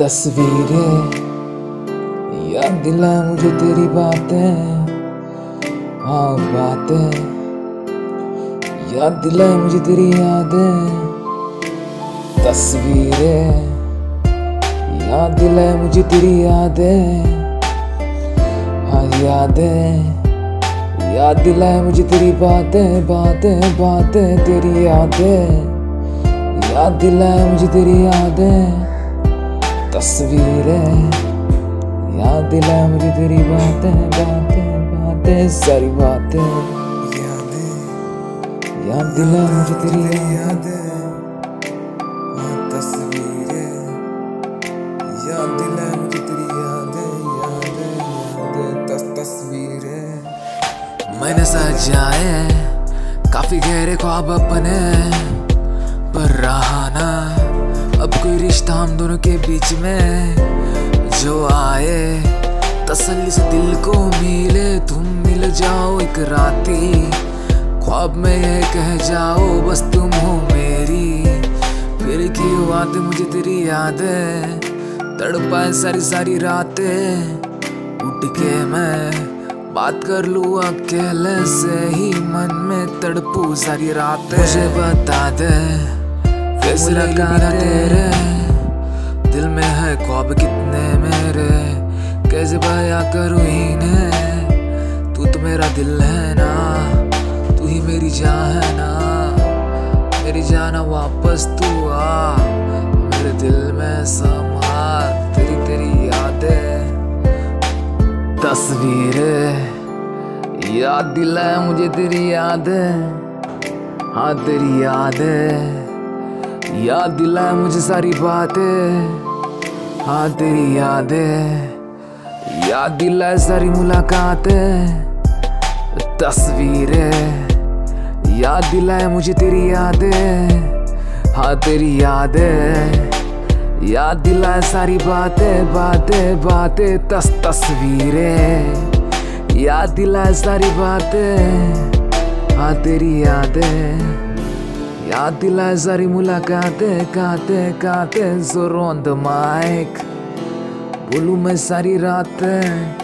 तस्वीरें। याद दिला मुझे तेरी बातें हाँ बातें। याद दिला मुझे तेरी यादें, तस्वीरें। याद दिला मुझे तेरी यादें हाँ यादें। याद दिलाए मुझे तेरी बातें बातें बातें तेरी यादें। याद दिलाए मुझे तेरी यादें। तस्वीरें, याद दिलाए मुझे तेरी बातें बातें बातें, सारी बातें। यादें याद दिलाए मुझे तेरी यादें तस्वीरें याद मैंने सजाए काफ़ी गहरे ख्वाब अपने। हम दोनों के बीच में जो आए तसल्ली से दिल को मिले तुम मिल जाओ एक राती। ख्वाब में ये कह जाओ बस तुम हो मेरी। फिर की बात मुझे तेरी याद है तड़पाए सारी सारी रातें। उठ के मैं बात कर लू अकेले से ही मन में तड़पू सारी रात। मुझे बता दे कैसे लगा तेरे दिल में है ख्वाब कितने मेरे? कैसे बया करूँ इन्हें? तू तो मेरा दिल है ना, तू ही मेरी जान है ना। मेरी जाना वापस तू आ, मेरे दिल में समा तेरी तेरी यादें। तस्वीरें, याद दिलाए मुझे तेरी याद। है, तेरी याद। याद दिलाए मुझे सारी बातें। हाँ तेरी याद। याद दिलाए सारी मुलाकातें। तस्वीरें। याद दिलाए मुझे तेरी यादें। हाँ तेरी यादें। याद दिलाए सारी बातें बातें बातें, तस, तस्वीरें। याद दिलाए सारी बातें। हाँ तेरी यादें। याद दिलाए सारी मुलाकातें काते काते ज़ोर ऑन द माइक बोलूँ मैं सारी रातें।